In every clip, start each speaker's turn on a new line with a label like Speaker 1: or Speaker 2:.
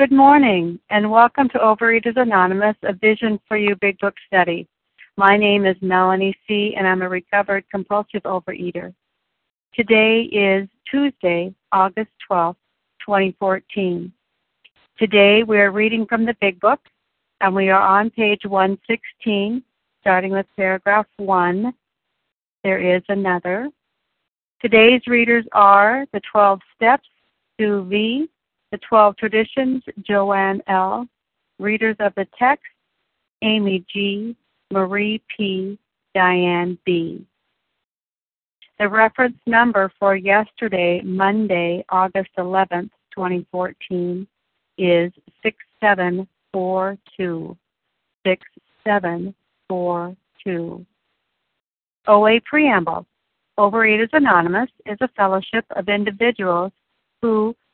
Speaker 1: Good morning, and welcome to Overeaters Anonymous, a Vision for You Big Book study. My name is Melanie C., and I'm a recovered compulsive overeater. Today is Tuesday, August 12, 2014. Today we are reading from the Big Book, and we are on page 116, starting with paragraph 1. There is another. Today's readers are the 12 Steps, Sue V., the 12 Traditions, Joanne L., readers of the text, Amy G., Marie P., Diane B. The reference number for yesterday, Monday, August 11th, 2014, is 6742. 6742. OA Preamble Overeaters Anonymous is a fellowship of individuals who,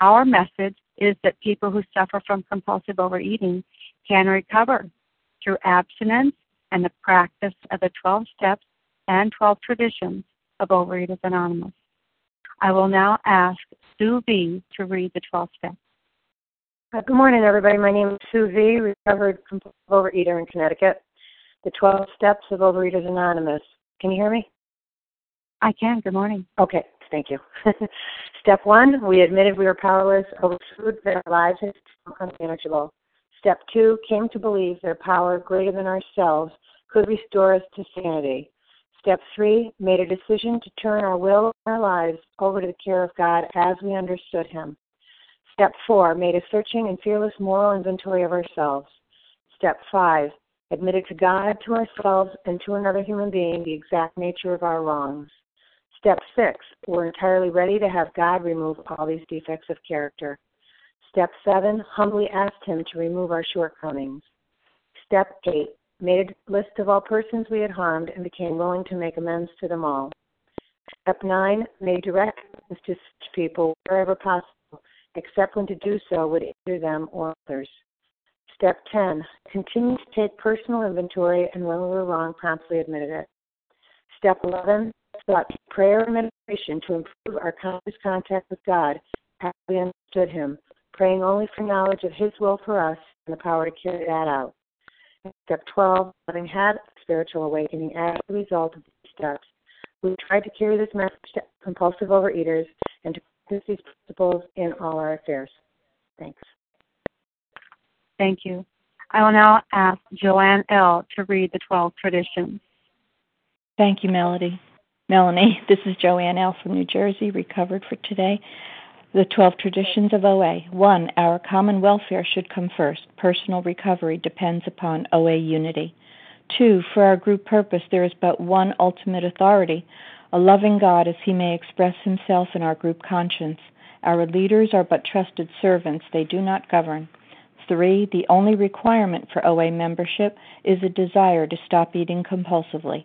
Speaker 1: our message is that people who suffer from compulsive overeating can recover through abstinence and the practice of the 12 steps and 12 traditions of Overeaters Anonymous. I will now ask Sue V. to read the 12 steps.
Speaker 2: Uh, good morning, everybody. My name is Sue V., recovered compulsive overeater in Connecticut the 12 steps of Overeaters Anonymous. Can you hear me?
Speaker 1: I can. Good morning.
Speaker 2: Okay, thank you. Step one, we admitted we were powerless over food that our lives had become unmanageable. Step two, came to believe that a power greater than ourselves could restore us to sanity. Step three, made a decision to turn our will and our lives over to the care of God as we understood Him. Step four, made a searching and fearless moral inventory of ourselves. Step five, admitted to God, to ourselves, and to another human being the exact nature of our wrongs. Step six, we're entirely ready to have God remove all these defects of character. Step seven, humbly asked Him to remove our shortcomings. Step eight, made a list of all persons we had harmed and became willing to make amends to them all. Step nine, made direct amends to such people wherever possible, except when to do so would injure them or others. Step 10. Continue to take personal inventory and when we were wrong, promptly admitted it. Step 11. Sought prayer and meditation to improve our conscious contact with God as we understood Him, praying only for knowledge of His will for us and the power to carry that out. Step 12. Having had spiritual awakening as a result of these steps, we tried to carry this message to compulsive overeaters and to practice these principles in all our affairs. Thanks.
Speaker 1: Thank you. I will now ask Joanne L. to read the 12 traditions.
Speaker 3: Thank you, Melody. Melanie, this is Joanne L. from New Jersey, recovered for today. The 12 traditions of OA. 1. Our common welfare should come first. Personal recovery depends upon OA unity. 2. For our group purpose, there is but one ultimate authority, a loving God as he may express himself in our group conscience. Our leaders are but trusted servants, they do not govern. Three, the only requirement for OA membership is a desire to stop eating compulsively.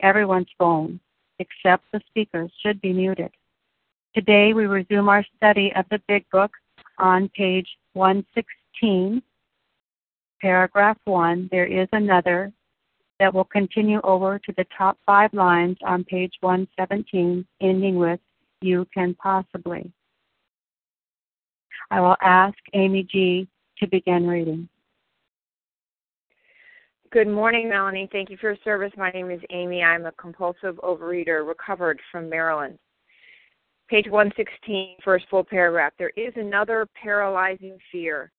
Speaker 1: everyone's phone, except the speakers, should be muted. Today we resume our study of the Big Book on page 116, paragraph 1. There is another that will continue over to the top five lines on page 117, ending with You Can Possibly. I will ask Amy G. to begin reading.
Speaker 4: Good morning, Melanie. Thank you for your service. My name is Amy. I'm a compulsive overeater, recovered from Maryland. Page 116, first full paragraph. There is another paralyzing fear.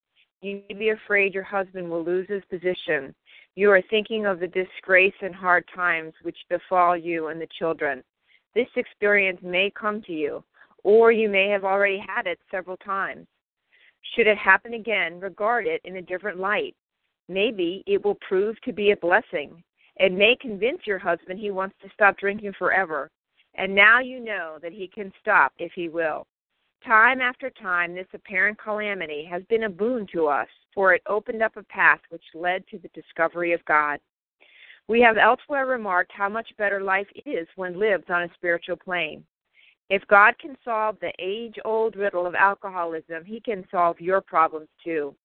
Speaker 4: You may be afraid your husband will lose his position. You are thinking of the disgrace and hard times which befall you and the children. This experience may come to you, or you may have already had it several times. Should it happen again, regard it in a different light. Maybe it will prove to be a blessing. It may convince your husband he wants to stop drinking forever. And now you know that he can stop if he will. Time after time, this apparent calamity has been a boon to us, for it opened up a path which led to the discovery of God. We have elsewhere remarked how much better life is when lived on a spiritual plane. If God can solve the age old riddle of alcoholism, He can solve your problems too.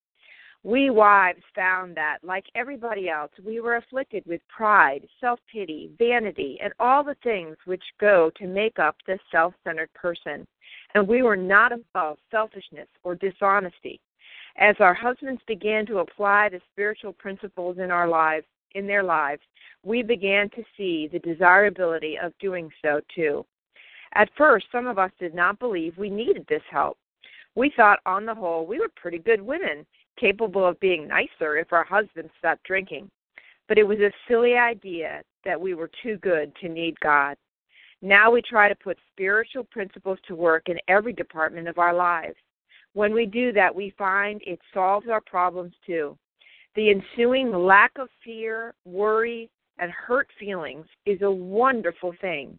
Speaker 4: We wives found that, like everybody else, we were afflicted with pride, self pity, vanity, and all the things which go to make up the self centered person. And we were not above selfishness or dishonesty. As our husbands began to apply the spiritual principles in our lives, in their lives, we began to see the desirability of doing so too. At first, some of us did not believe we needed this help. We thought, on the whole, we were pretty good women capable of being nicer if our husbands stopped drinking. But it was a silly idea that we were too good to need God. Now we try to put spiritual principles to work in every department of our lives. When we do that, we find it solves our problems too. The ensuing lack of fear, worry, and hurt feelings is a wonderful thing.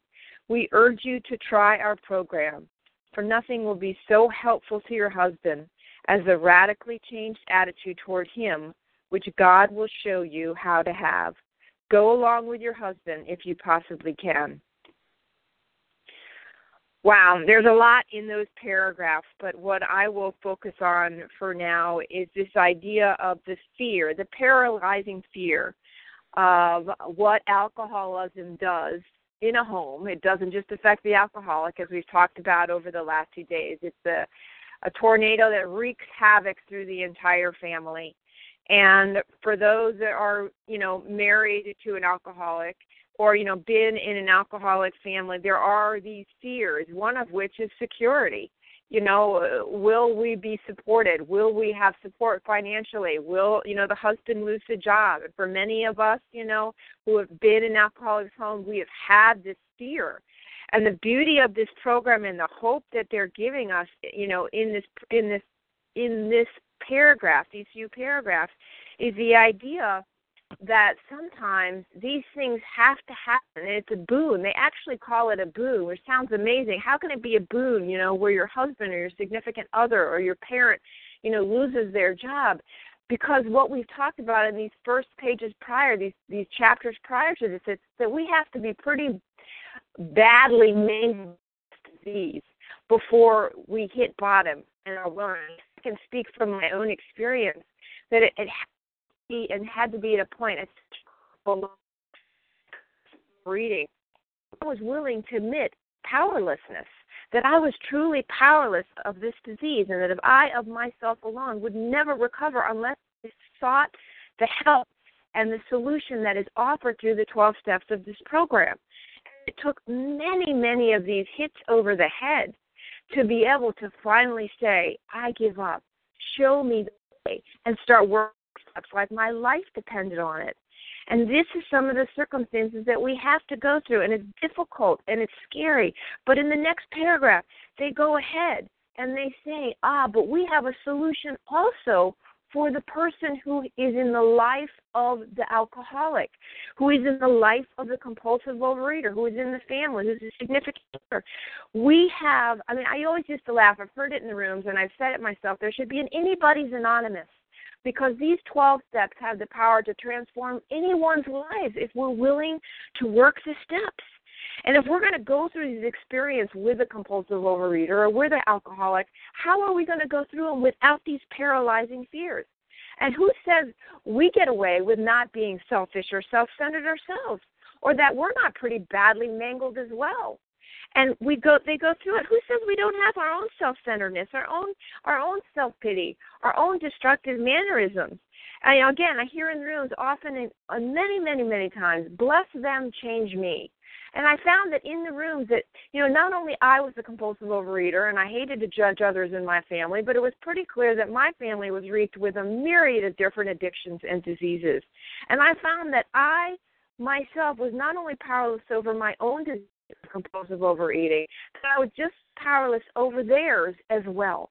Speaker 4: We urge you to try our program, for nothing will be so helpful to your husband as a radically changed attitude toward Him, which God will show you how to have. Go along with your husband if you possibly can. Wow, there's a lot in those paragraphs, but what I will focus on for now is this idea of the fear, the paralyzing fear of what alcoholism does in a home. It doesn't just affect the alcoholic, as we've talked about over the last few days. It's the a tornado that wreaks havoc through the entire family. And for those that are, you know, married to an alcoholic or, you know, been in an alcoholic family, there are these fears, one of which is security. you know will we be supported will we have support financially will you know the husband lose the job and for many of us you know who have been in alcoholics homes, we have had this fear and the beauty of this program and the hope that they're giving us you know in this in this in this paragraph these few paragraphs is the idea that sometimes these things have to happen. And it's a boon. They actually call it a boon which sounds amazing. How can it be a boon you know where your husband or your significant other or your parent you know loses their job? Because what we've talked about in these first pages prior these these chapters prior to this it's that we have to be pretty badly mangled disease before we hit bottom and i can speak from my own experience that it, it be and had to be at a point at reading I was willing to admit powerlessness that I was truly powerless of this disease and that if I of myself alone would never recover unless I sought the help and the solution that is offered through the 12 steps of this program. It took many, many of these hits over the head to be able to finally say, I give up. Show me the way and start working steps, like my life depended on it. And this is some of the circumstances that we have to go through, and it's difficult and it's scary. But in the next paragraph, they go ahead and they say, ah, but we have a solution also for the person who is in the life of the alcoholic, who is in the life of the compulsive overeater, who is in the family, who's a significant other. We have, I mean, I always used to laugh. I've heard it in the rooms, and I've said it myself. There should be an anybody's anonymous because these 12 steps have the power to transform anyone's life if we're willing to work the steps. And if we're going to go through these experiences with a compulsive overeater or with an alcoholic, how are we going to go through them without these paralyzing fears? And who says we get away with not being selfish or self centered ourselves? Or that we're not pretty badly mangled as well? and we go they go through it who says we don't have our own self-centeredness our own our own self-pity our own destructive mannerisms and again i hear in rooms often and uh, many many many times bless them change me and i found that in the rooms that you know not only i was a compulsive overeater and i hated to judge others in my family but it was pretty clear that my family was wreaked with a myriad of different addictions and diseases and i found that i myself was not only powerless over my own disease compulsive overeating, but I was just powerless over theirs as well.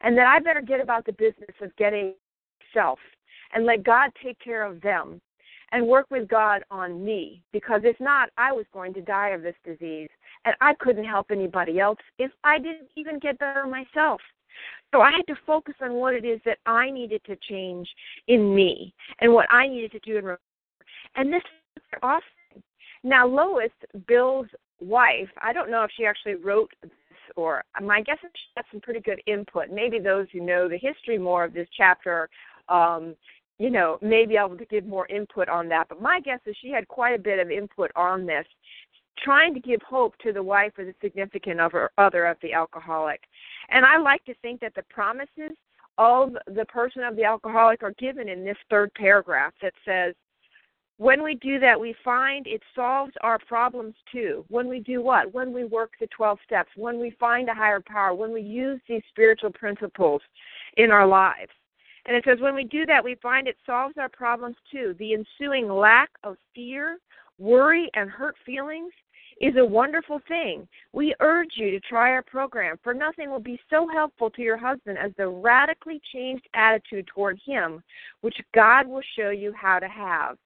Speaker 4: And that I better get about the business of getting self and let God take care of them and work with God on me because if not, I was going to die of this disease and I couldn't help anybody else if I didn't even get better myself. So I had to focus on what it is that I needed to change in me and what I needed to do in and this is awesome. Now Lois, Bill's wife, I don't know if she actually wrote this or my guess is she had some pretty good input. Maybe those who know the history more of this chapter, um, you know, may be able to give more input on that. But my guess is she had quite a bit of input on this, trying to give hope to the wife or the significant other, other of the alcoholic. And I like to think that the promises of the person of the alcoholic are given in this third paragraph that says, when we do that, we find it solves our problems too. When we do what? When we work the 12 steps, when we find a higher power, when we use these spiritual principles in our lives. And it says, when we do that, we find it solves our problems too. The ensuing lack of fear, worry, and hurt feelings is a wonderful thing. We urge you to try our program, for nothing will be so helpful to your husband as the radically changed attitude toward him, which God will show you how to have.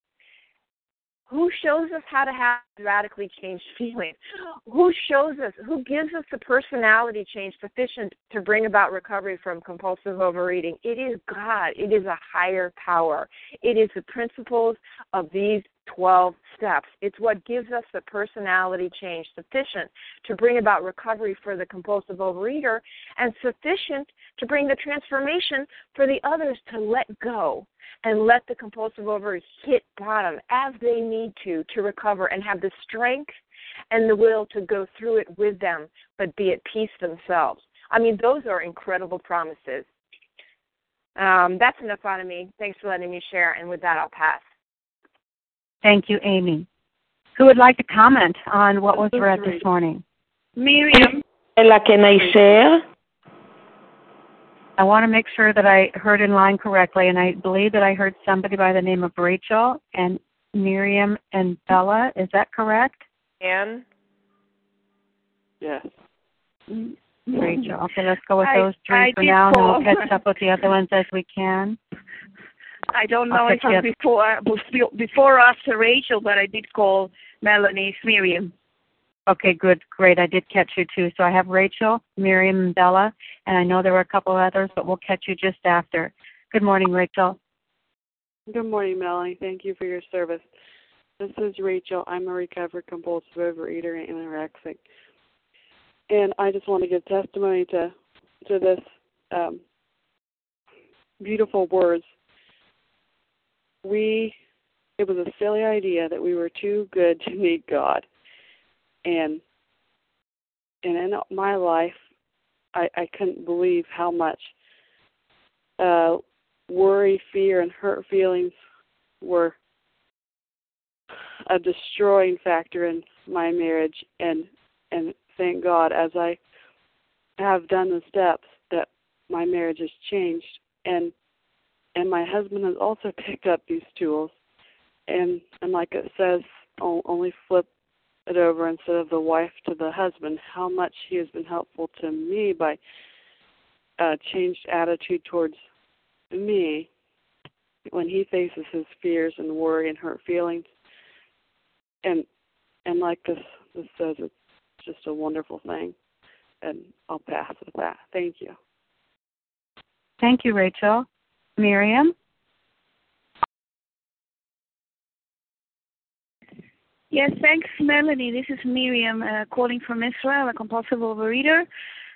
Speaker 4: Who shows us how to have radically changed feelings? Who shows us, who gives us the personality change sufficient to bring about recovery from compulsive overeating? It is God. It is a higher power. It is the principles of these 12 steps. It's what gives us the personality change sufficient to bring about recovery for the compulsive overeater and sufficient to bring the transformation for the others to let go and let the compulsive overeaters hit bottom as they need to to recover and have the strength and the will to go through it with them, but be at peace themselves. I mean, those are incredible promises. Um, that's enough out of me. Thanks for letting me share, and with that, I'll pass.
Speaker 1: Thank you, Amy. Who would like to comment on what was read this morning?
Speaker 4: Miriam.
Speaker 5: Ella, can I share?
Speaker 1: I want to make sure that I heard in line correctly, and I believe that I heard somebody by the name of Rachel and Miriam and Bella. Is that correct?
Speaker 4: Anne?
Speaker 5: Yes.
Speaker 1: Rachel. Okay, let's go with those three
Speaker 6: I
Speaker 1: for
Speaker 6: did
Speaker 1: now, and we'll catch up with the other ones as we can.
Speaker 6: I don't know
Speaker 1: I'll
Speaker 6: if
Speaker 1: pick
Speaker 6: I'm
Speaker 1: up.
Speaker 6: before before or after Rachel, but I did call Melanie it's Miriam.
Speaker 1: Okay, good, great. I did catch you too. So I have Rachel, Miriam, and Bella, and I know there were a couple others, but we'll catch you just after. Good morning, Rachel.
Speaker 5: Good morning, Melanie. Thank you for your service. This is Rachel. I'm a recovered compulsive overeater and anorexic. And I just want to give testimony to to this um, beautiful words. We it was a silly idea that we were too good to need God. And and in my life I, I couldn't believe how much uh worry, fear, and hurt feelings were a destroying factor in my marriage and and thank God as I have done the steps that my marriage has changed and and my husband has also picked up these tools and and like it says only flip it over instead of the wife to the husband how much he has been helpful to me by uh changed attitude towards me when he faces his fears and worry and hurt feelings and and like this this says it's just a wonderful thing and I'll pass with that. Thank you.
Speaker 1: Thank you, Rachel. Miriam?
Speaker 6: Yes, thanks, Melanie. This is Miriam uh, calling from Israel, a compulsive overeater,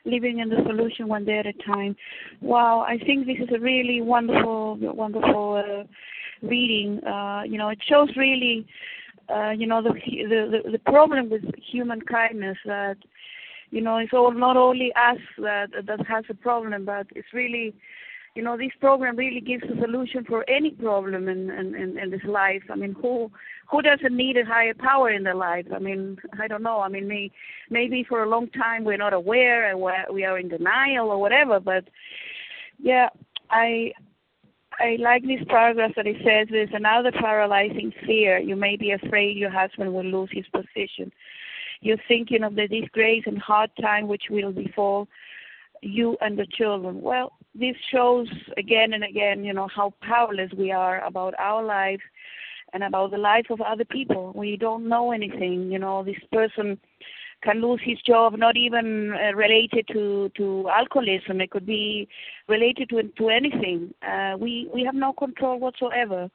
Speaker 6: living in the solution one day at a time. Wow, I think this is a really wonderful, wonderful uh, reading. Uh, you know, it shows really, uh, you know, the, the the the problem with human kindness that, you know, it's all not only us that that has a problem, but it's really you know, this program really gives a solution for any problem in, in, in, in this life. I mean, who who doesn't need a higher power in their life? I mean, I don't know. I mean, may, maybe for a long time we're not aware and we're, we are in denial or whatever. But yeah, I I like this paragraph that it says there's another paralyzing fear. You may be afraid your husband will lose his position. You're thinking of the disgrace and hard time which will befall you and the children. Well, this shows again and again, you know, how powerless we are about our life and about the life of other people. We don't know anything. You know, this person can lose his job, not even uh, related to to alcoholism. It could be related to to anything. Uh, we we have no control whatsoever.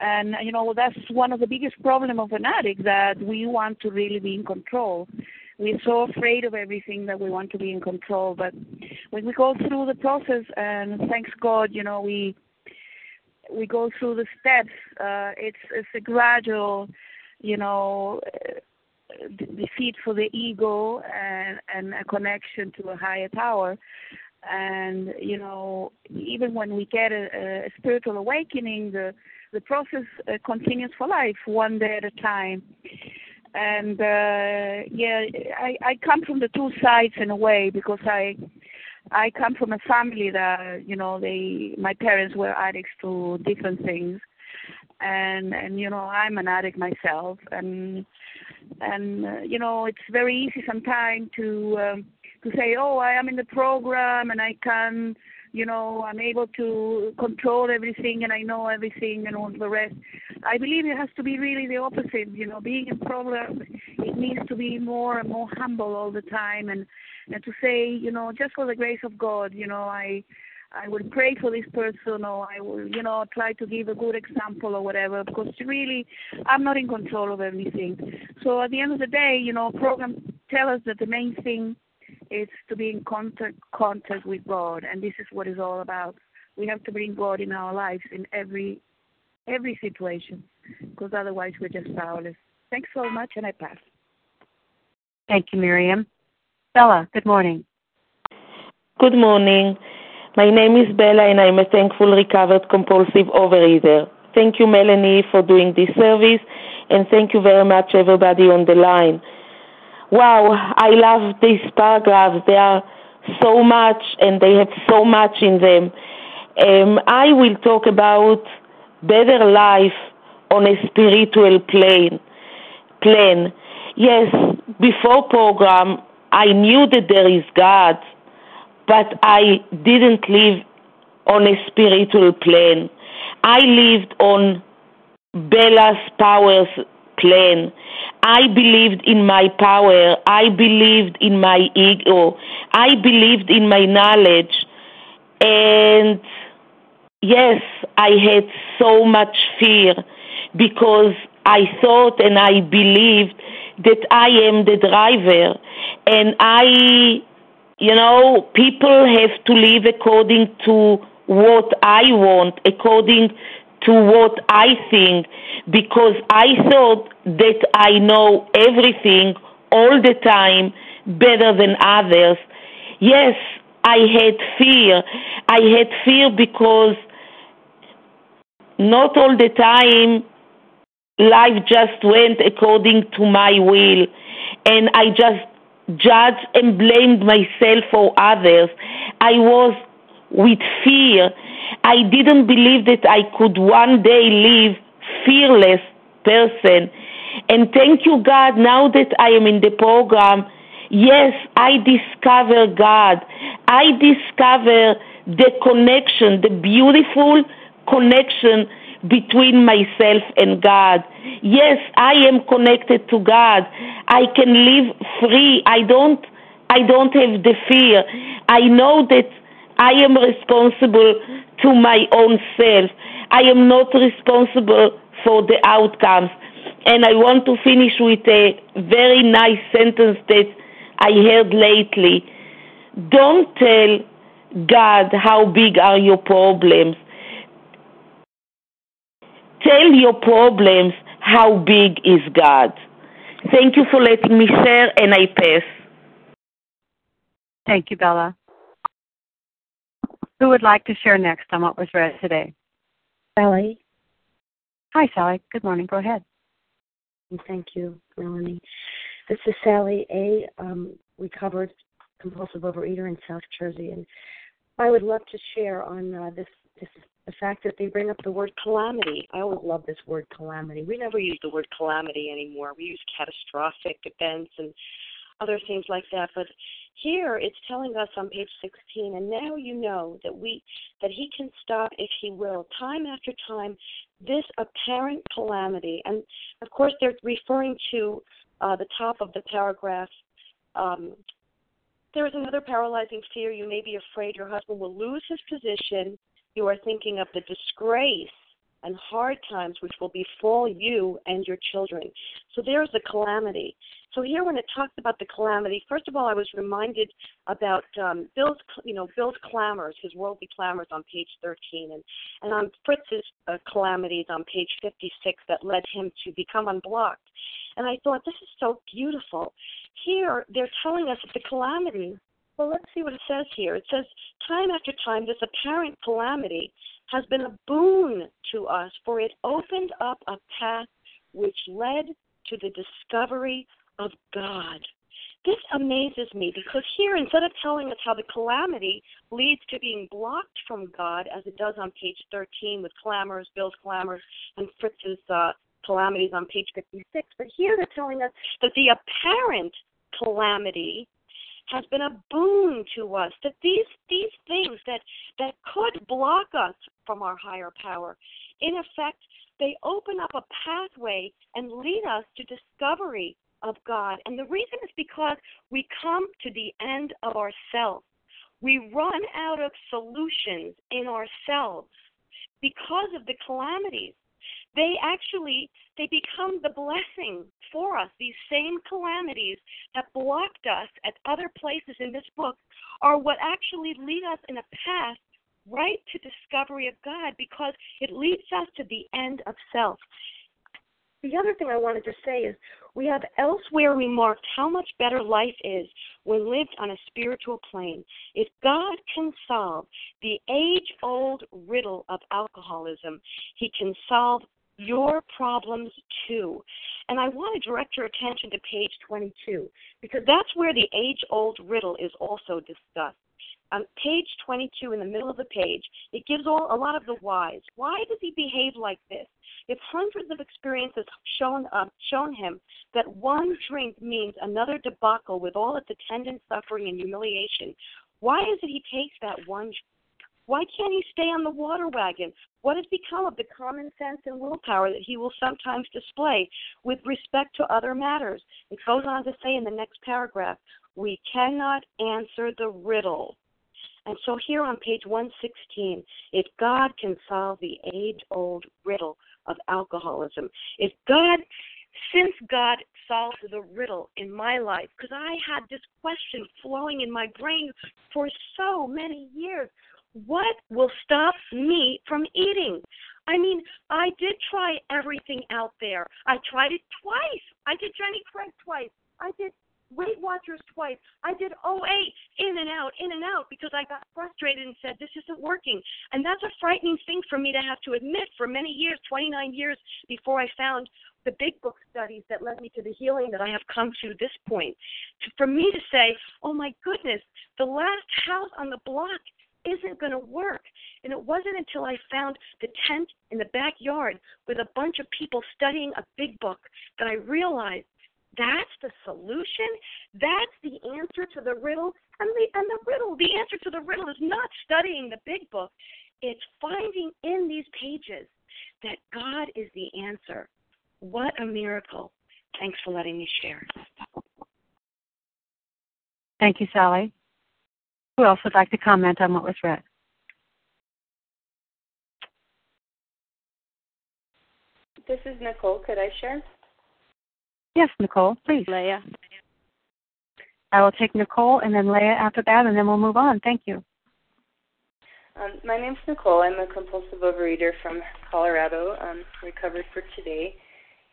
Speaker 6: And you know that's one of the biggest problem of an addict that we want to really be in control we're so afraid of everything that we want to be in control. But when we go through the process, and thanks God, you know, we we go through the steps. Uh, it's it's a gradual, you know, uh, defeat for the ego and and a connection to a higher power. And you know, even when we get a, a spiritual awakening, the the process uh, continues for life, one day at a time and uh yeah i i come from the two sides in a way because i i come from a family that you know they my parents were addicts to different things. And and you know i'm an addict myself. And and uh, you know it's very easy sometimes to um, to say oh i am in the program and i can you know i'm able to control everything and i know everything and all the rest i believe it has to be really the opposite you know being a program it needs to be more and more humble all the time and and to say you know just for the grace of god you know i I will pray for this person or I will, you know, try to give a good example or whatever because really I'm not in control of everything. So at the end of the day, you know, programs tell us that the main thing is to be in contact contact with God and this is what it's all about. We have to bring God in our lives in every every situation because otherwise we're just powerless. Thanks so much and I pass.
Speaker 1: Thank you, Miriam. Bella, good morning.
Speaker 7: Good morning. My name is Bella and I'm a thankful recovered compulsive overeater. Thank you, Melanie, for doing this service and thank you very much, everybody on the line. Wow, I love these paragraphs. They are so much and they have so much in them. Um, I will talk about better life on a spiritual plane. Plane. Yes, before program, I knew that there is God, but I didn't live on a spiritual plane. I lived on Bella's powers plane. I believed in my power. I believed in my ego. I believed in my knowledge. And yes, I had so much fear because I thought and I believed that I am the driver and I, you know, people have to live according to what I want, according to what I think, because I thought that I know everything all the time better than others. Yes, I had fear. I had fear because not all the time life just went according to my will and I just judged and blamed myself for others. I was with fear. I didn't believe that I could one day live fearless person. And thank you, God, now that I am in the program, yes, I discover God. I discover the connection, the beautiful connection between myself and God. Yes, I am connected to God. I can live free. I don't I don't have the fear. I know that I am responsible to my own self. I am not responsible for the outcomes. And I want to finish with a very nice sentence that I heard lately. Don't tell God how big are your problems. Tell your problems how big is God. Thank you for letting me share, and I pass.
Speaker 1: Thank you, Bella. Who would like to share next on what was read today?
Speaker 8: Sally.
Speaker 1: Hi, Sally. Good morning. Go ahead.
Speaker 8: Thank you, Melanie. This is Sally A. Um, recovered compulsive overeater in South Jersey, and I would love to share on uh, this this the fact that they bring up the word calamity. I always love this word calamity. We never use the word calamity anymore. We use catastrophic events and other things like that. But here it's telling us on page 16, and now you know that we that he can stop if he will, time after time, this apparent calamity. And of course, they're referring to uh, the top of the paragraph. Um, there is another paralyzing fear. You may be afraid your husband will lose his position. You are thinking of the disgrace and hard times which will befall you and your children. So there's the calamity. So here, when it talks about the calamity, first of all, I was reminded about um, Bill's, you know, Bill's clamors, his worldly clamors on page 13, and and on Fritz's uh, calamities on page 56 that led him to become unblocked. And I thought this is so beautiful. Here, they're telling us that the calamity. Well, let's see what it says here. It says, time after time, this apparent calamity has been a boon to us, for it opened up a path which led to the discovery of God. This amazes me because here, instead of telling us how the calamity leads to being blocked from God, as it does on page 13 with clamors, Bill's clamors, and Fritz's uh, calamities on page 56, but here they're telling us that the apparent calamity has been a boon to us. That these these things that that could block us from our higher power, in effect, they open up a pathway and lead us to discovery of God. And the reason is because we come to the end of ourselves. We run out of solutions in ourselves because of the calamities. They actually they become the blessing for us. These same calamities that blocked us at other places in this book are what actually lead us in a path right to discovery of God because it leads us to the end of self. The other thing I wanted to say is we have elsewhere remarked how much better life is when lived on a spiritual plane. If God can solve the age old riddle of alcoholism, He can solve your problems too. And I want to direct your attention to page 22 because that's where the age old riddle is also discussed. On page 22, in the middle of the page, it gives all, a lot of the whys. Why does he behave like this? If hundreds of experiences shown uh, shown him that one drink means another debacle with all its attendant suffering and humiliation, why is it he takes that one why can't he stay on the water wagon? What has become of the common sense and willpower that he will sometimes display with respect to other matters? It goes on to say in the next paragraph, we cannot answer the riddle. And so here on page 116, if God can solve the age old riddle of alcoholism, if God, since God solved the riddle in my life, because I had this question flowing in my brain for so many years what will stop me from eating? I mean, I did try everything out there. I tried it twice. I did Jenny Craig twice. I did Weight Watchers twice. I did OA in and out, in and out because I got frustrated and said, this isn't working. And that's a frightening thing for me to have to admit for many years, 29 years before I found the big book studies that led me to the healing that I have come to this point. For me to say, oh my goodness, the last house on the block isn't going to work. And it wasn't until I found the tent in the backyard with a bunch of people studying a big book that I realized that's the solution. That's the answer to the riddle. And the and the riddle, the answer to the riddle is not studying the big book. It's finding in these pages that God is the answer. What a miracle. Thanks for letting me share.
Speaker 1: Thank you, Sally. Who else would like to comment on what was read?
Speaker 9: This is Nicole. Could I share?
Speaker 1: Yes, Nicole, please.
Speaker 9: Leah.
Speaker 1: I will take Nicole and then Leah after that, and then we'll move on. Thank you.
Speaker 9: Um, my name's Nicole. I'm a compulsive overeater from Colorado, um, recovered for today.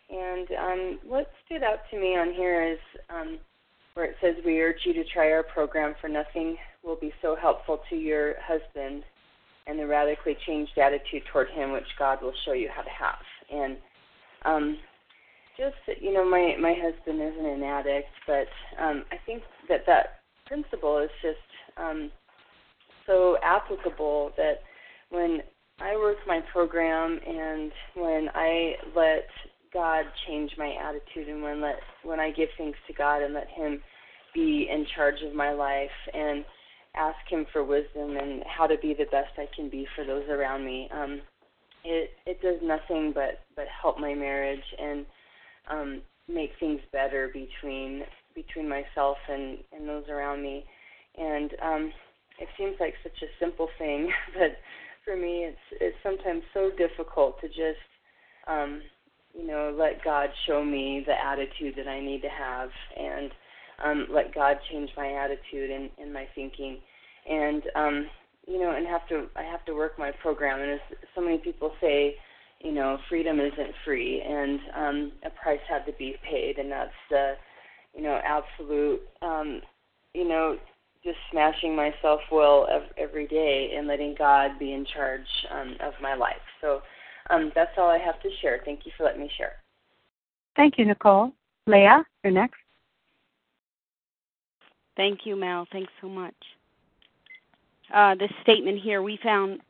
Speaker 9: And um, what stood out to me on here is um, where it says, We urge you to try our program, for nothing will be so helpful to your husband and the radically changed attitude toward him, which God will show you how to have. And um, just you know, my my husband isn't an addict, but um, I think that that principle is just um, so applicable that when I work my program and when I let God change my attitude and when let when I give things to God and let him be in charge of my life and ask him for wisdom and how to be the best I can be for those around me. Um it it does nothing but but help my marriage and um make things better between between myself and and those around me. And um it seems like such a simple thing, but for me it's it's sometimes so difficult to just um you know let God show me the attitude that I need to have and um, let God change my attitude and, and my thinking, and um, you know, and have to I have to work my program. And as so many people say, you know, freedom isn't free, and um, a price had to be paid, and that's the, you know, absolute, um, you know, just smashing my self will every day and letting God be in charge um, of my life. So um, that's all I have to share. Thank you for letting me share.
Speaker 1: Thank you, Nicole. Leah, you're next.
Speaker 10: Thank you, Mel. Thanks so much. Uh, this statement here, we found,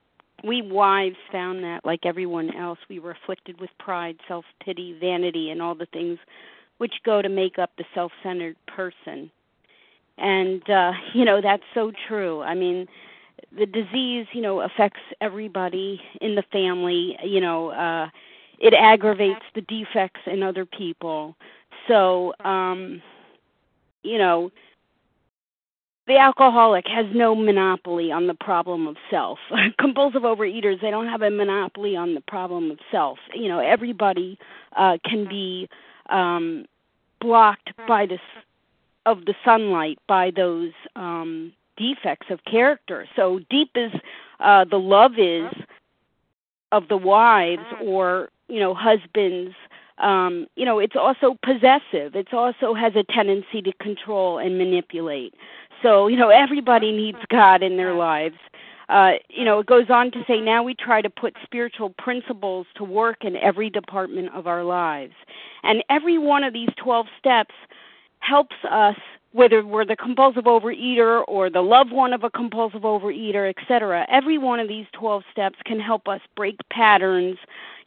Speaker 10: we wives found that, like everyone else, we were afflicted with pride, self pity, vanity, and all the things which go to make up the self centered person. And, uh, you know, that's so true. I mean, the disease, you know, affects everybody in the family, you know, uh, it aggravates the defects in other people. So, um, you know, the alcoholic has no monopoly on the problem of self. Compulsive overeaters, they don't have a monopoly on the problem of self. You know, everybody uh, can be um, blocked by this of the sunlight by those um, defects of character. So deep as uh, the love is of the wives or you know husbands um you know it's also possessive it's also has a tendency to control and manipulate so, you know, everybody needs God in their lives. uh, you know, it goes on to say now we try to put spiritual principles to work in every department of our lives. And every one of these 12 steps helps us whether we're the compulsive overeater or the loved one of a compulsive overeater, etc. Every one of these 12 steps can help us break patterns,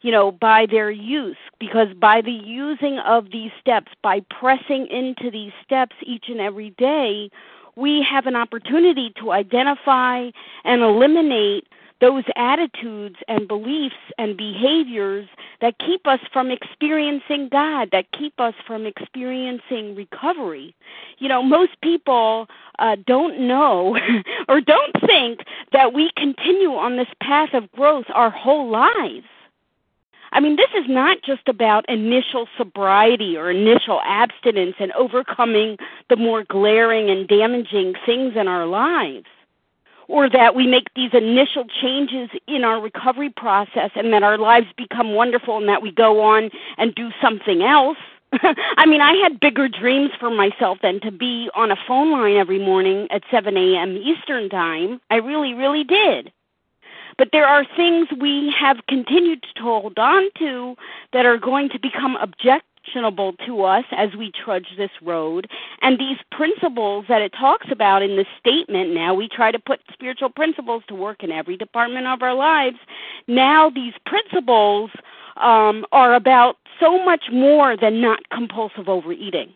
Speaker 10: you know, by their use because by the using of these steps, by pressing into these steps each and every day, we have an opportunity to identify and eliminate those attitudes and beliefs and behaviors that keep us from experiencing God, that keep us from experiencing recovery. You know, most people uh, don't know or don't think that we continue on this path of growth our whole lives. I mean, this is not just about initial sobriety or initial abstinence and overcoming the more glaring and damaging things in our lives. Or that we make these initial changes in our recovery process and that our lives become wonderful and that we go on and do something else. I mean, I had bigger dreams for myself than to be on a phone line every morning at 7 a.m. Eastern Time. I really, really did. But there are things we have continued to hold on to that are going to become objectionable to us as we trudge this road. And these principles that it talks about in the statement now, we try to put spiritual principles to work in every department of our lives. Now, these principles um, are about so much more than not compulsive overeating.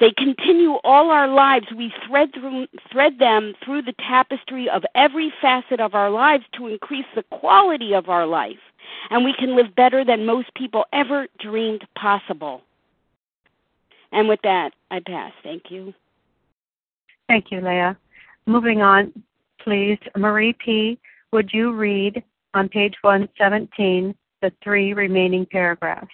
Speaker 10: They continue all our lives. We thread through, thread them through the tapestry of every facet of our lives to increase the quality of our life, and we can live better than most people ever dreamed possible. And with that, I pass. Thank you.
Speaker 1: Thank you, Leah. Moving on, please, Marie P. Would you read on page 117 the three remaining paragraphs?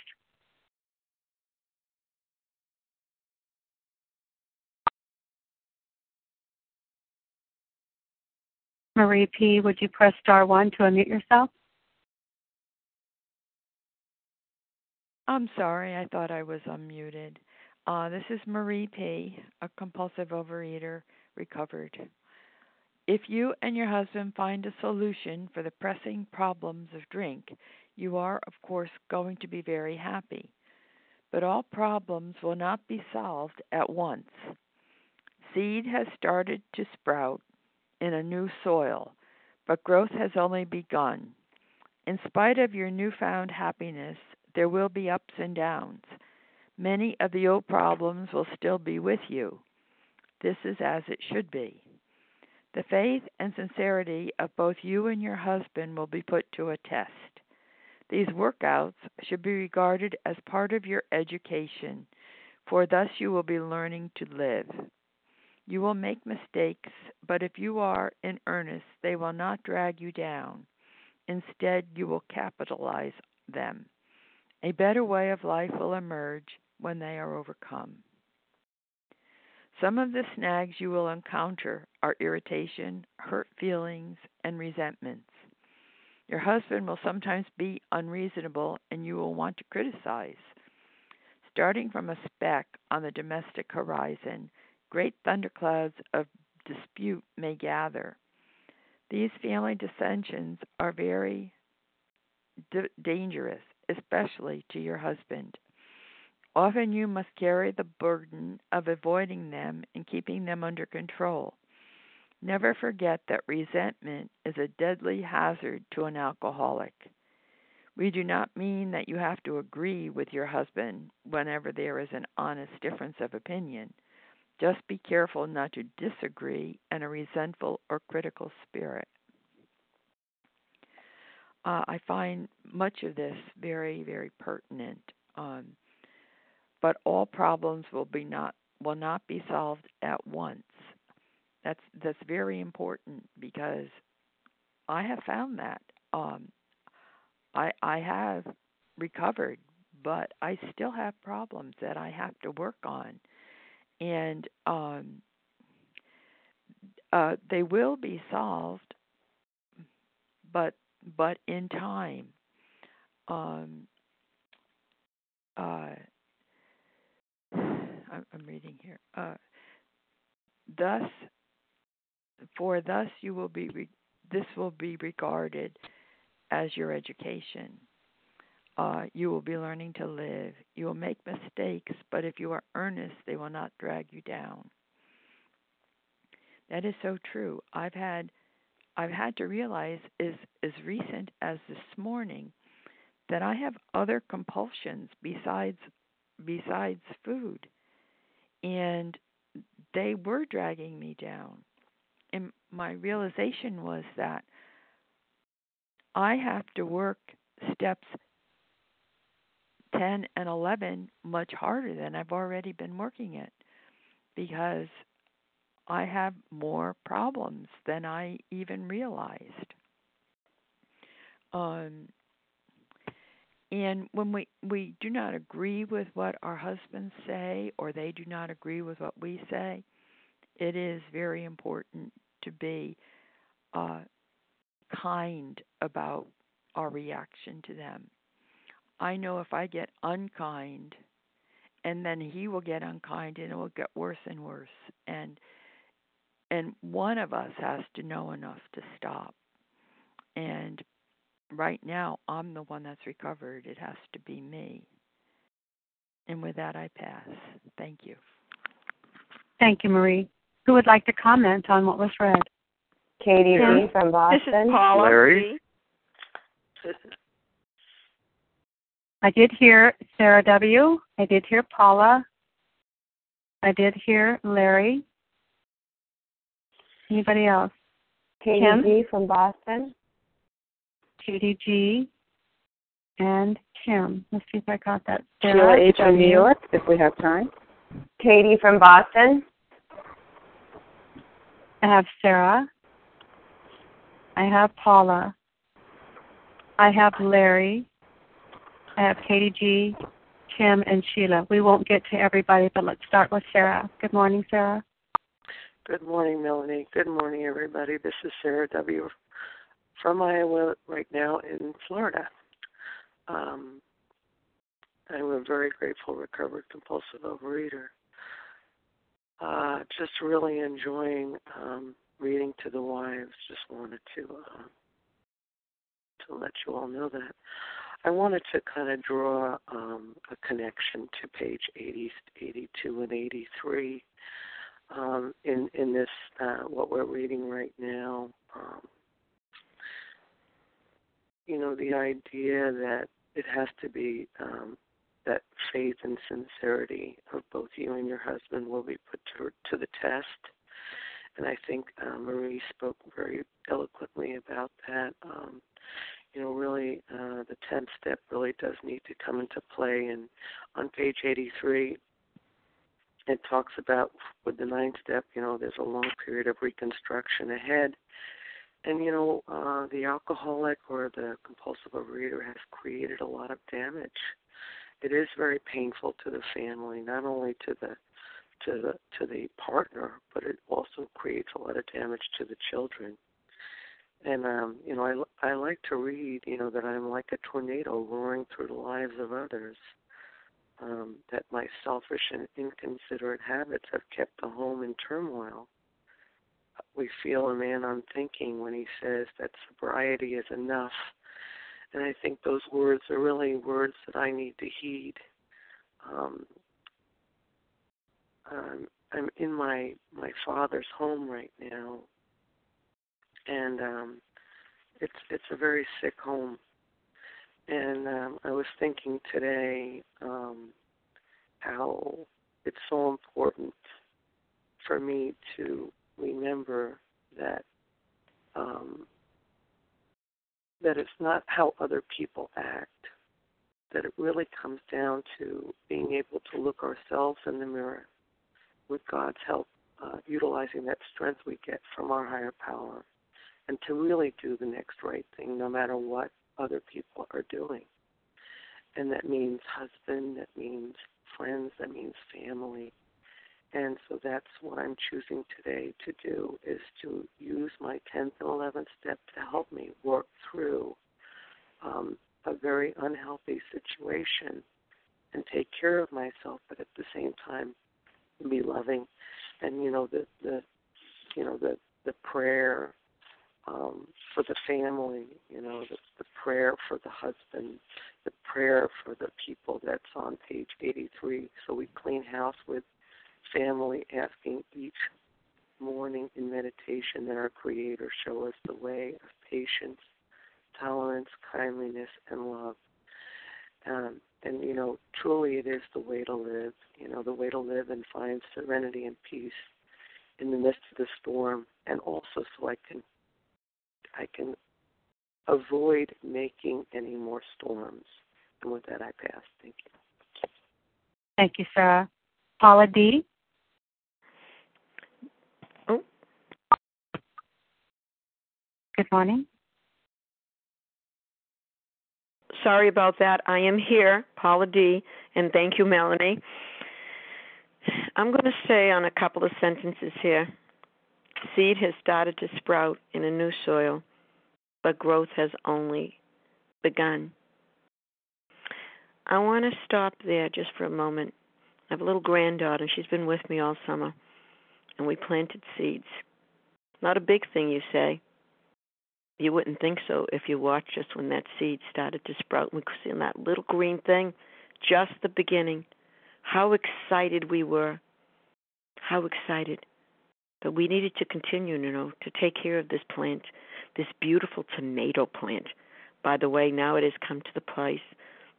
Speaker 1: Marie P., would you press star one to unmute yourself?
Speaker 11: I'm sorry, I thought I was unmuted. Uh, this is Marie P., a compulsive overeater, recovered. If you and your husband find a solution for the pressing problems of drink, you are, of course, going to be very happy. But all problems will not be solved at once. Seed has started to sprout, in a new soil, but growth has only begun. In spite of your newfound happiness, there will be ups and downs. Many of the old problems will still be with you. This is as it should be. The faith and sincerity of both you and your husband will be put to a test. These workouts should be regarded as part of your education, for thus you will be learning to live. You will make mistakes, but if you are in earnest, they will not drag you down. Instead, you will capitalize them. A better way of life will emerge when they are overcome. Some of the snags you will encounter are irritation, hurt feelings, and resentments. Your husband will sometimes be unreasonable and you will want to criticize. Starting from a speck on the domestic horizon, great thunderclouds of dispute may gather. These family dissensions are very d- dangerous, especially to your husband. Often you must carry the burden of avoiding them and keeping them under control. Never forget that resentment is a deadly hazard to an alcoholic. We do not mean that you have to agree with your husband whenever there is an honest difference of opinion. Just be careful not to disagree in a resentful or critical spirit. Uh, I find much of this very, very pertinent. Um, but all problems will be not will not be solved at once. That's that's very important because I have found that um, I I have recovered, but I still have problems that I have to work on and um, uh, they will be solved, but but in time. Um, uh, I'm, reading here. Uh, thus, for thus you will be re- this will be regarded as your education. Uh, you will be learning to live. You will make mistakes, but if you are earnest, they will not drag you down. That is so true. I've had I've had to realize is as recent as this morning that I have other compulsions besides besides food. And they were dragging me down. And my realization was that I have to work steps 10 and 11 much harder than I've already been working it because I have more problems than I even realized. Um, and when we we do not agree with what our husbands say or they do not agree with what we say, it is very important to be uh, kind about our reaction to them. I know if I get unkind, and then he will get unkind, and it will get worse and worse. And and one of us has to know enough to stop. And right now, I'm the one that's recovered. It has to be me. And with that, I pass. Thank you.
Speaker 1: Thank you, Marie. Who would like to comment on what was read?
Speaker 2: Katie
Speaker 1: Kim?
Speaker 2: B. from Boston.
Speaker 4: This is Paula.
Speaker 12: Larry?
Speaker 1: I did hear Sarah W. I did hear Paula. I did hear Larry. Anybody else?
Speaker 2: Katie
Speaker 1: Kim?
Speaker 2: G. from Boston.
Speaker 1: Judy G. And Kim. Let's see if I got that.
Speaker 2: Sheila
Speaker 1: Sarah
Speaker 2: H. from New York, if we have time. Katie from Boston.
Speaker 1: I have Sarah. I have Paula. I have Larry. I have Katie G, Kim, and Sheila. We won't get to everybody, but let's start with Sarah. Good morning, Sarah.
Speaker 12: Good morning, Melanie. Good morning, everybody. This is Sarah W. from Iowa right now in Florida. Um, I'm a very grateful recovered compulsive overeater. Uh, just really enjoying um, reading to the wives. Just wanted to uh, to let you all know that. I wanted to kind of draw um, a connection to page 80, 82 and 83 um, in in this uh, what we're reading right now. Um, you know, the idea that it has to be um, that faith and sincerity of both you and your husband will be put to, to the test. And I think uh, Marie spoke very eloquently about that. You know, really, uh, the 10th step really does need to come into play. And on page 83, it talks about with the ninth step, you know, there's a long period of reconstruction ahead. And, you know, uh, the alcoholic or the compulsive overeater has created a lot of damage. It is very painful to the family, not only to the to the to the partner, but it also creates a lot of damage to the children. And um, you know, I I like to read, you know, that I'm like a tornado roaring through the lives of others. Um, that my selfish and inconsiderate habits have kept the home in turmoil. We feel a man unthinking when he says that sobriety is enough. And I think those words are really words that I need to heed. Um, um, I'm in my my father's home right now, and um, it's it's a very sick home. And um, I was thinking today um, how it's so important for me to remember that um, that it's not how other people act. That it really comes down to being able to look ourselves in the mirror with God's help, uh, utilizing that strength we get from our higher power, and to really do the next right thing no matter what other people are doing. And that means husband, that means friends, that means family. And so that's what I'm choosing today to do is to use my 10th and 11th step to help me work through um, a very unhealthy situation and take care of myself, but at the same time be loving. And you know the the you know the the prayer um, for the family, you know, the, the prayer for the husband, the prayer for the people that's on page 83. So we clean house with family, asking each morning in meditation that our Creator show us the way of patience, tolerance, kindliness, and love. Um, and you know, truly, it is the way to live. You know, the way to live and find serenity and peace in the midst of the storm, and also so I can, I can avoid making any more storms. And with that, I pass. Thank you.
Speaker 1: Thank you, Sarah. Paula D.
Speaker 13: Oh.
Speaker 1: Good morning.
Speaker 13: Sorry about that. I am here, Paula D, and thank you, Melanie. I'm going to say on a couple of sentences here. Seed has started to sprout in a new soil, but growth has only begun. I want to stop there just for a moment. I have a little granddaughter, and she's been with me all summer, and we planted seeds. Not a big thing, you say. You wouldn't think so if you watched us when that seed started to sprout. We could see that little green thing, just the beginning. How excited we were. How excited. But we needed to continue, you know, to take care of this plant, this beautiful tomato plant. By the way, now it has come to the place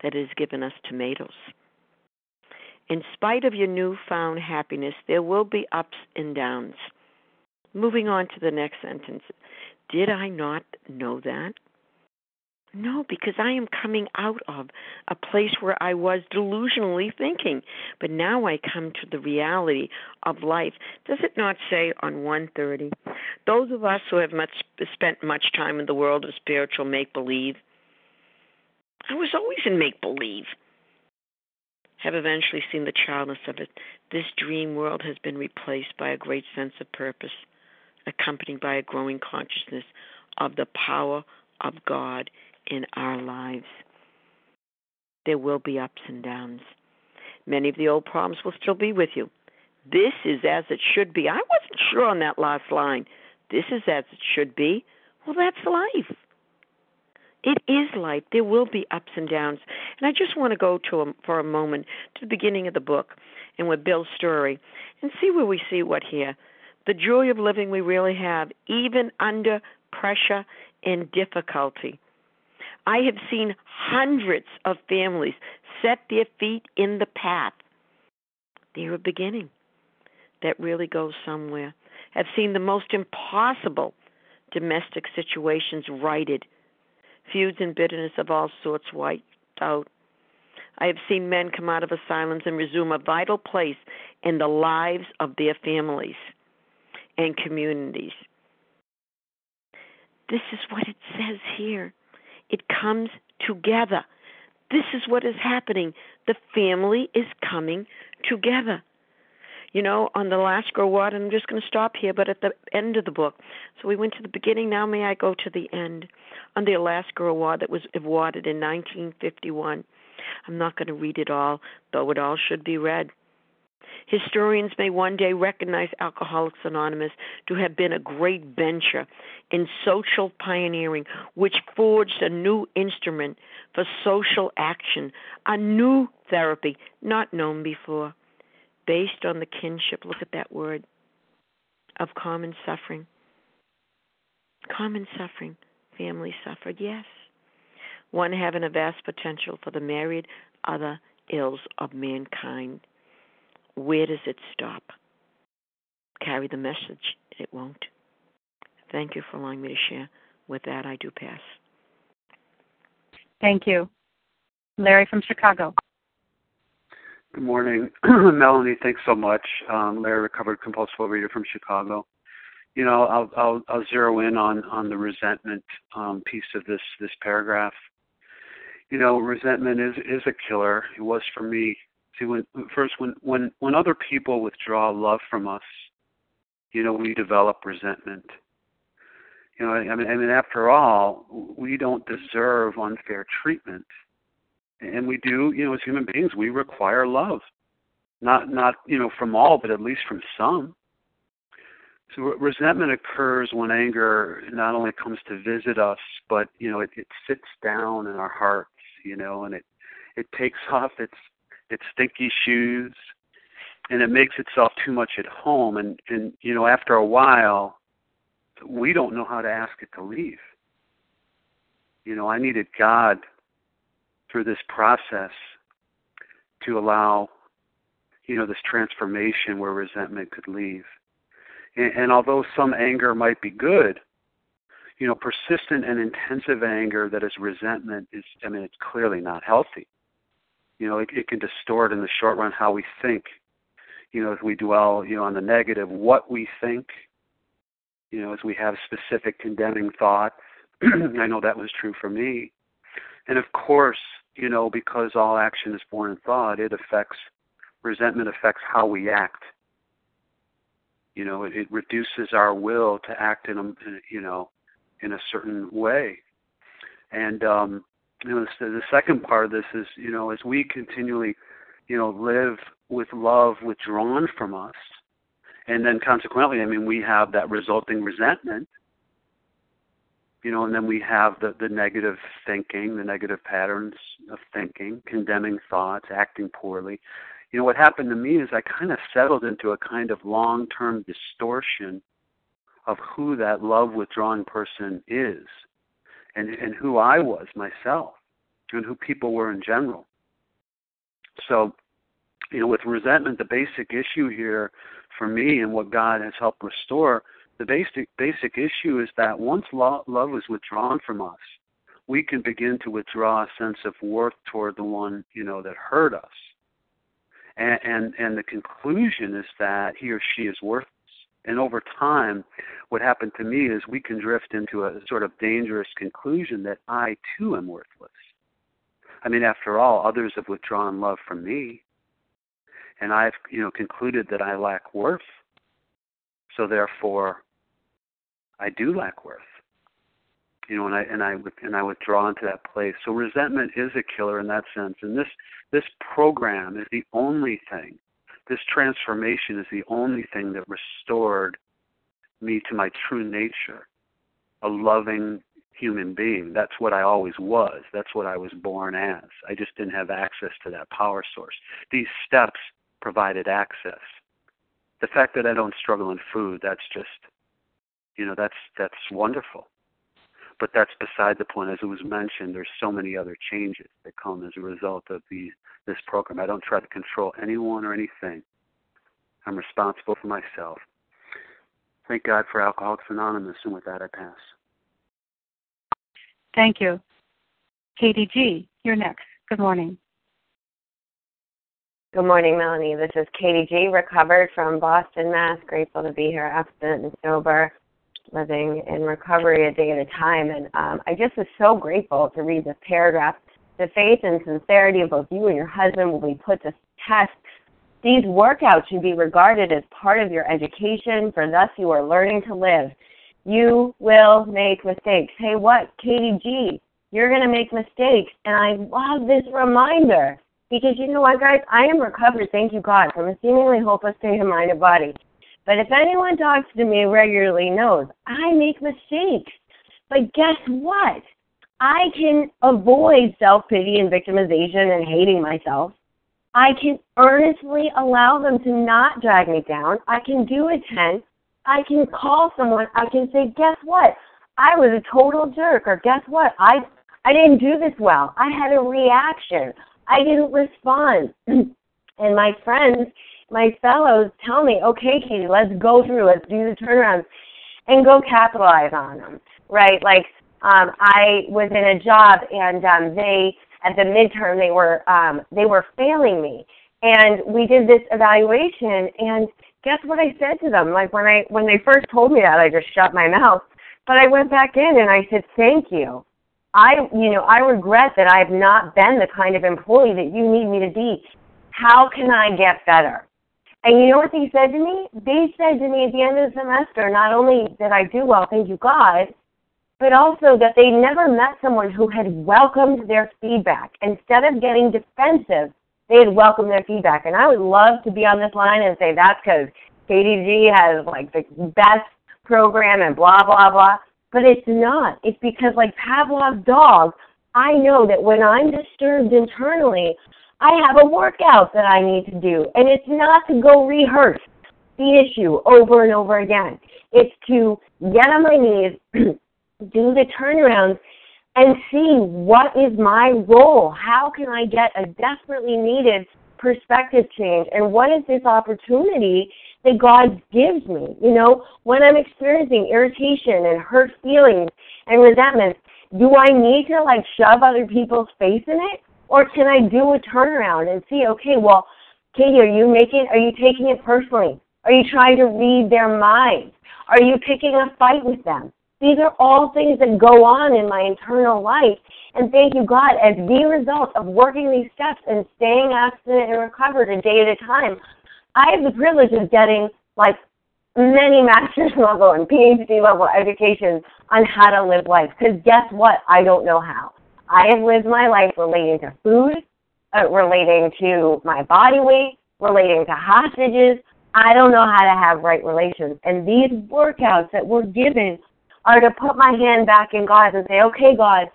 Speaker 13: that it has given us tomatoes. In spite of your newfound happiness, there will be ups and downs. Moving on to the next sentence. Did I not know that? No, because I am coming out of a place where I was delusionally thinking. But now I come to the reality of life. Does it not say on 130? Those of us who have much spent much time in the world of spiritual make believe, I was always in make believe, have eventually seen the childness of it. This dream world has been replaced by a great sense of purpose accompanied by a growing consciousness of the power of God in our lives. There will be ups and downs. Many of the old problems will still be with you. This is as it should be. I wasn't sure on that last line. This is as it should be. Well, that's life. It is life. There will be ups and downs. And I just want to go to a, for a moment to the beginning of the book and with Bill's story and see where we see what here the joy of living we really have, even under pressure and difficulty. I have seen hundreds of families set their feet in the path. They're a beginning that really goes somewhere. Have seen the most impossible domestic situations righted, feuds and bitterness of all sorts wiped out. I have seen men come out of asylums and resume a vital place in the lives of their families and communities. This is what it says here. It comes together. This is what is happening. The family is coming together. You know, on the last Grow Water, I'm just going to stop here, but at the end of the book. So we went to the beginning, now may I go to the end. On the Lasker Award that was awarded in 1951. I'm not going to read it all, though it all should be read. Historians may one day recognize Alcoholics Anonymous to have been a great venture in social pioneering, which forged a new instrument for social action, a new therapy not known before, based on the kinship, look at that word, of common suffering. Common suffering, family suffered, yes. One having a vast potential for the myriad other ills of mankind. Where does it stop? Carry the message. It won't. Thank you for allowing me to share. With that, I do pass.
Speaker 1: Thank you. Larry from Chicago.
Speaker 14: Good morning, Melanie. Thanks so much. Um, Larry, recovered compulsive reader from Chicago. You know, I'll, I'll, I'll zero in on on the resentment um, piece of this this paragraph. You know, resentment is is a killer. It was for me See, when first when when when other people withdraw love from us, you know, we develop resentment. You know, I mean, I mean, after all, we don't deserve unfair treatment, and we do. You know, as human beings, we require love, not not you know from all, but at least from some. So resentment occurs when anger not only comes to visit us, but you know it, it sits down in our hearts, you know, and it it takes off its its stinky shoes, and it makes itself too much at home. And and you know after a while, we don't know how to ask it to leave. You know, I needed God through this process to allow you know this transformation where resentment could leave and, and although some anger might be good, you know, persistent and intensive anger that is resentment is, I mean, it's clearly not healthy. You know, it, it can distort in the short run how we think. You know, if we dwell, you know, on the negative, what we think, you know, as we have specific condemning thoughts. I know that was true for me. And of course, you know, because all action is born in thought, it affects, resentment affects how we act you know, it, it reduces our will to act in a, you know, in a certain way. And um, you know, the, the second part of this is, you know, as we continually, you know, live with love withdrawn from us, and then consequently, I mean, we have that resulting resentment. You know, and then we have the, the negative thinking, the negative patterns of thinking, condemning thoughts, acting poorly you know what happened to me is I kind of settled into a kind of long-term distortion of who that love withdrawing person is and and who I was myself and who people were in general. So, you know, with resentment, the basic issue here for me and what God has helped restore, the basic basic issue is that once love, love is withdrawn from us, we can begin to withdraw a sense of worth toward the one, you know, that hurt us and, and and the conclusion is that he or she is worthless. And over time, what happened to me is we can drift into a sort of dangerous conclusion that I too am worthless. I mean, after all, others have withdrawn love from me, and I've you know concluded that I lack worth. So therefore, I do lack worth you know, and I and I and I withdraw into that place. So resentment is a killer in that sense, and this this program is the only thing. This transformation is the only thing that restored me to my true nature, a loving human being. That's what I always was. That's what I was born as. I just didn't have access to that power source. These steps provided access. The fact that I don't struggle in food, that's just you know, that's that's wonderful but that's beside the point. As it was mentioned, there's so many other changes that come as a result of the this program. I don't try to control anyone or anything. I'm responsible for myself. Thank God for Alcoholics Anonymous, and with that, I pass.
Speaker 1: Thank you. Katie G., you're next. Good morning.
Speaker 15: Good morning, Melanie. This is Katie G., recovered from Boston, Mass. Grateful to be here, abstinent and sober living in recovery a day at a time. And um, I just was so grateful to read this paragraph. The faith and sincerity of both you and your husband will be put to test. These workouts should be regarded as part of your education, for thus you are learning to live. You will make mistakes. Hey, what? Katie G, you're going to make mistakes. And I love this reminder because you know what, guys? I am recovered, thank you, God, from a seemingly hopeless state of mind and body. But if anyone talks to me regularly knows I make mistakes. But guess what? I can avoid self pity and victimization and hating myself. I can earnestly allow them to not drag me down. I can do a 10. I can call someone. I can say, guess what? I was a total jerk. Or guess what? I, I didn't do this well. I had a reaction. I didn't respond. and my friends my fellows tell me, okay, Katie, let's go through, let's do the turnarounds, and go capitalize on them, right? Like, um, I was in a job, and um, they at the midterm they were um, they were failing me, and we did this evaluation, and guess what I said to them? Like when I when they first told me that, I just shut my mouth, but I went back in and I said, thank you. I, you know, I regret that I've not been the kind of employee that you need me to be. How can I get better? And you know what they said to me? They said to me at the end of the semester, not only did I do well, thank you God, but also that they never met someone who had welcomed their feedback. Instead of getting defensive, they had welcomed their feedback. And I would love to be on this line and say that's because Katie G has like the best program and blah blah blah. But it's not. It's because like Pavlov's dog, I know that when I'm disturbed internally, I have a workout that I need to do. And it's not to go rehearse the issue over and over again. It's to get on my knees, do the turnarounds, and see what is my role. How can I get a desperately needed perspective change? And what is this opportunity that God gives me? You know, when I'm experiencing irritation and hurt feelings and resentment, do I need to like shove other people's face in it? Or can I do a turnaround and see, okay, well, Katie, are you making, are you taking it personally? Are you trying to read their minds? Are you picking a fight with them? These are all things that go on in my internal life. And thank you, God, as the result of working these steps and staying abstinent and recovered a day at a time, I have the privilege of getting like many master's level and PhD level educations on how to live life. Because guess what? I don't know how. I have lived my life relating to food, uh, relating to my body weight, relating to hostages. I don't know how to have right relations. And these workouts that we're given are to put my hand back in God and say, okay, God,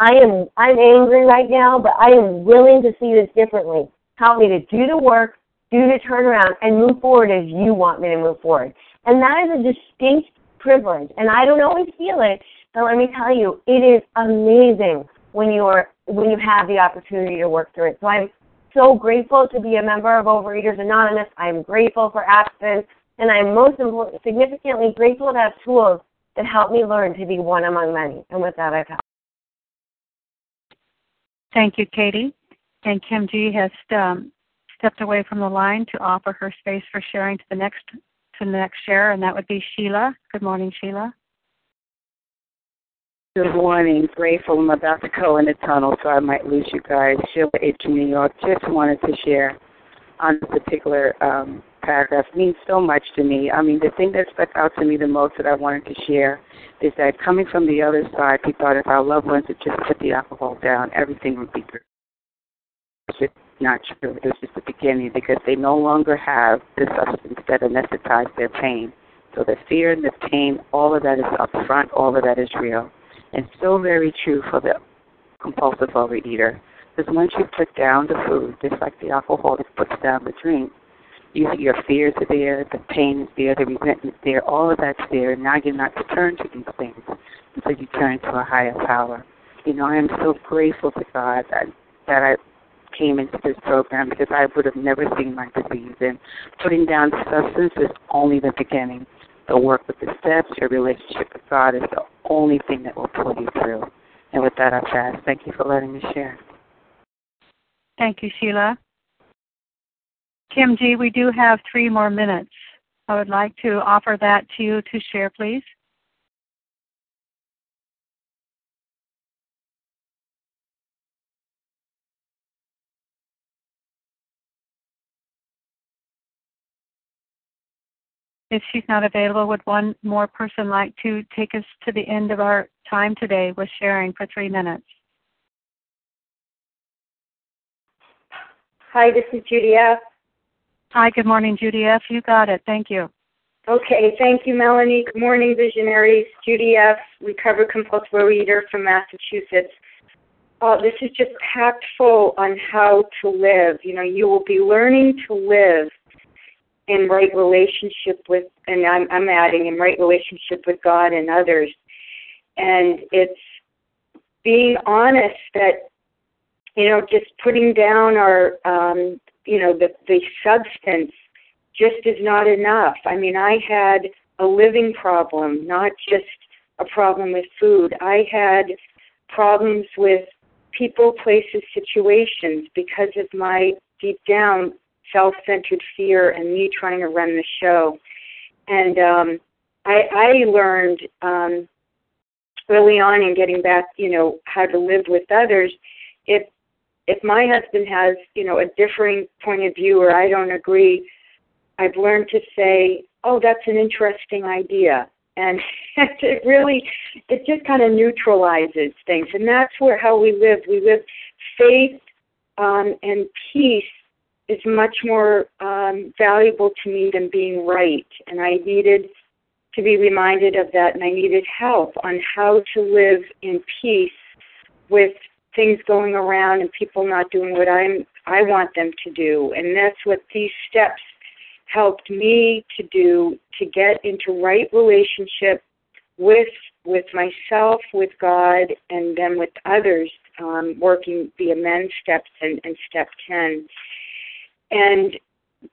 Speaker 15: I am I'm angry right now, but I am willing to see this differently. Help me to do the work, do the turnaround, and move forward as you want me to move forward. And that is a distinct privilege. And I don't always feel it, but let me tell you, it is amazing when you are when you have the opportunity to work through it. So I'm so grateful to be a member of Overeaters Anonymous. I'm grateful for abstinence, and I'm most significantly grateful to have tools that help me learn to be one among many. And with that, I pass.
Speaker 1: Thank you, Katie. And Kim G has um, stepped away from the line to offer her space for sharing to the next to the next share, and that would be Sheila. Good morning, Sheila.
Speaker 16: Good morning. Grateful I'm about to go in the tunnel, so I might lose you guys. Sheila H. New York. Just wanted to share on this particular um, paragraph means so much to me. I mean, the thing that stuck out to me the most that I wanted to share is that coming from the other side, we thought if our loved ones would just put the alcohol down, everything would be good. It's just not true. It was just the beginning because they no longer have the substance that anesthetized their pain. So the fear and the pain, all of that is up front, all of that is real. And so very true for the compulsive overeater. Because once you put down the food, just like the alcoholic puts down the drink, you, see your fears are there, the pain is there, the resentment is there, all of that's there, and now you're not to turn to these things. so you turn to a higher power. You know, I am so grateful to God that, that I came into this program because I would have never seen my disease. And putting down substance is only the beginning. The work with the steps, your relationship with God is the only thing that will pull you through. And with that, I pass. Thank you for letting me share.
Speaker 1: Thank you, Sheila. Kim G, we do have three more minutes. I would like to offer that to you to share, please. If she's not available, would one more person like to take us to the end of our time today with sharing for three minutes?
Speaker 17: Hi, this is Judy F.
Speaker 1: Hi, good morning, Judy F. You got it. Thank you.
Speaker 17: Okay, thank you, Melanie. Good morning, visionaries. Judy F., recovered compulsive reader from Massachusetts. Uh, this is just packed full on how to live. You know, you will be learning to live in right relationship with, and I'm, I'm adding in right relationship with God and others. And it's being honest that, you know, just putting down our um, you know the the substance just is not enough. I mean, I had a living problem, not just a problem with food. I had problems with people, places, situations because of my deep down self centered fear and me trying to run the show. And um I I learned um early on in getting back, you know, how to live with others, if if my husband has, you know, a differing point of view or I don't agree, I've learned to say, "Oh, that's an interesting idea." And it really it just kind of neutralizes things. And that's where how we live. We live faith um, and peace is much more um, valuable to me than being right. And I needed to be reminded of that, and I needed help on how to live in peace with things going around and people not doing what I'm I want them to do. And that's what these steps helped me to do to get into right relationship with with myself, with God, and then with others, um, working the amend steps and, and step ten. And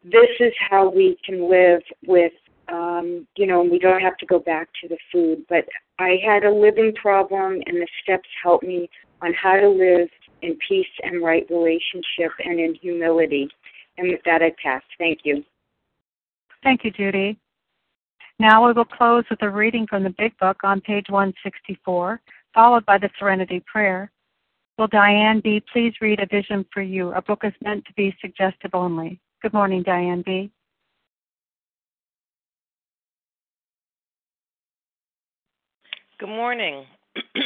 Speaker 17: this is how we can live with um, you know, we don't have to go back to the food. But I had a living problem, and the steps helped me on how to live in peace and right relationship and in humility. And with that, I pass. Thank you.
Speaker 1: Thank you, Judy. Now we will close with a reading from the Big Book on page 164, followed by the Serenity Prayer. Will Diane B. please read A Vision for You? A book is meant to be suggestive only. Good morning, Diane B.
Speaker 18: Good morning.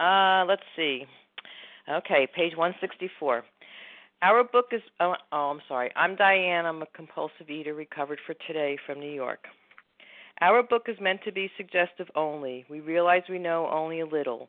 Speaker 18: uh, let's see. Okay, page 164. Our book is, oh, oh, I'm sorry. I'm Diane. I'm a compulsive eater recovered for today from New York. Our book is meant to be suggestive only. We realize we know only a little.